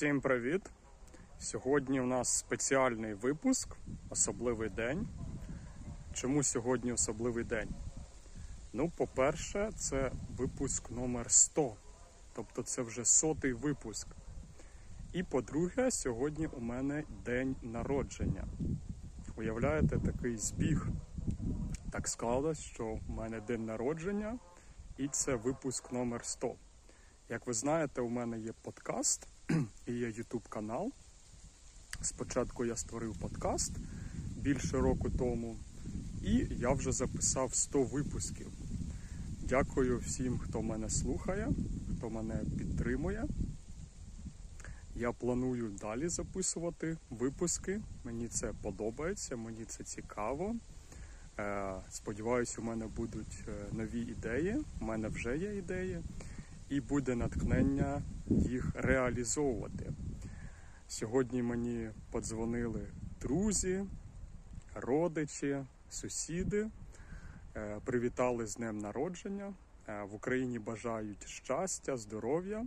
Всім привіт! Сьогодні у нас спеціальний випуск, особливий день. Чому сьогодні особливий день? Ну, по-перше, це випуск номер 100, тобто це вже сотий випуск. І по-друге, сьогодні у мене день народження. Уявляєте, такий збіг. Так склалось, що у мене день народження, і це випуск номер 100. Як ви знаєте, у мене є подкаст і є YouTube канал. Спочатку я створив подкаст більше року тому, і я вже записав 100 випусків. Дякую всім, хто мене слухає, хто мене підтримує. Я планую далі записувати випуски. Мені це подобається, мені це цікаво. Е, Сподіваюсь, у мене будуть е, нові ідеї. У мене вже є ідеї, і буде натхнення їх реалізовувати. Сьогодні мені подзвонили друзі, родичі, сусіди, е, привітали з днем народження. Е, В Україні бажають щастя, здоров'я,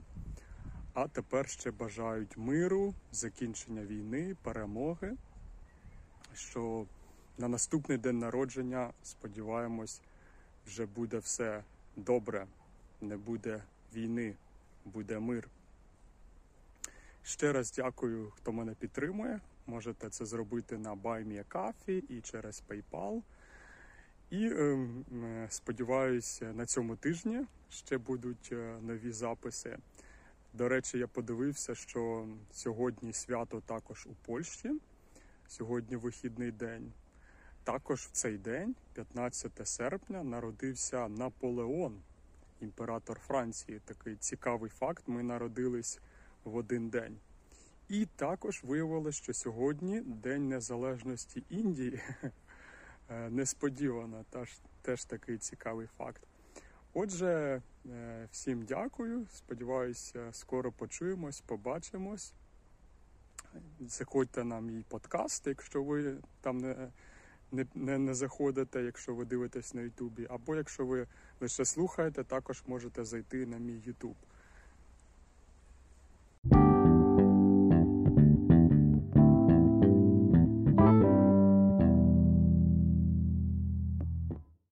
а тепер ще бажають миру, закінчення війни, перемоги. Що на наступний день народження, сподіваємось, вже буде все добре, не буде війни, буде мир. Ще раз дякую, хто мене підтримує. Можете це зробити на BuyMeACoffee і через PayPal. І ем, е, сподіваюся, на цьому тижні ще будуть е, нові записи. До речі, я подивився, що сьогодні свято також у Польщі. Сьогодні вихідний день. Також в цей день, 15 серпня, народився Наполеон, імператор Франції. Такий цікавий факт. Ми народились в один день. І також виявилося, що сьогодні День Незалежності Індії. Е, Несподівано, теж, теж такий цікавий факт. Отже, е, всім дякую. Сподіваюся, скоро почуємось, побачимось. Заходьте на мій подкаст, якщо ви там не, не, не, не заходите, якщо ви дивитесь на Ютубі, або якщо ви лише слухаєте, також можете зайти на мій Ютуб.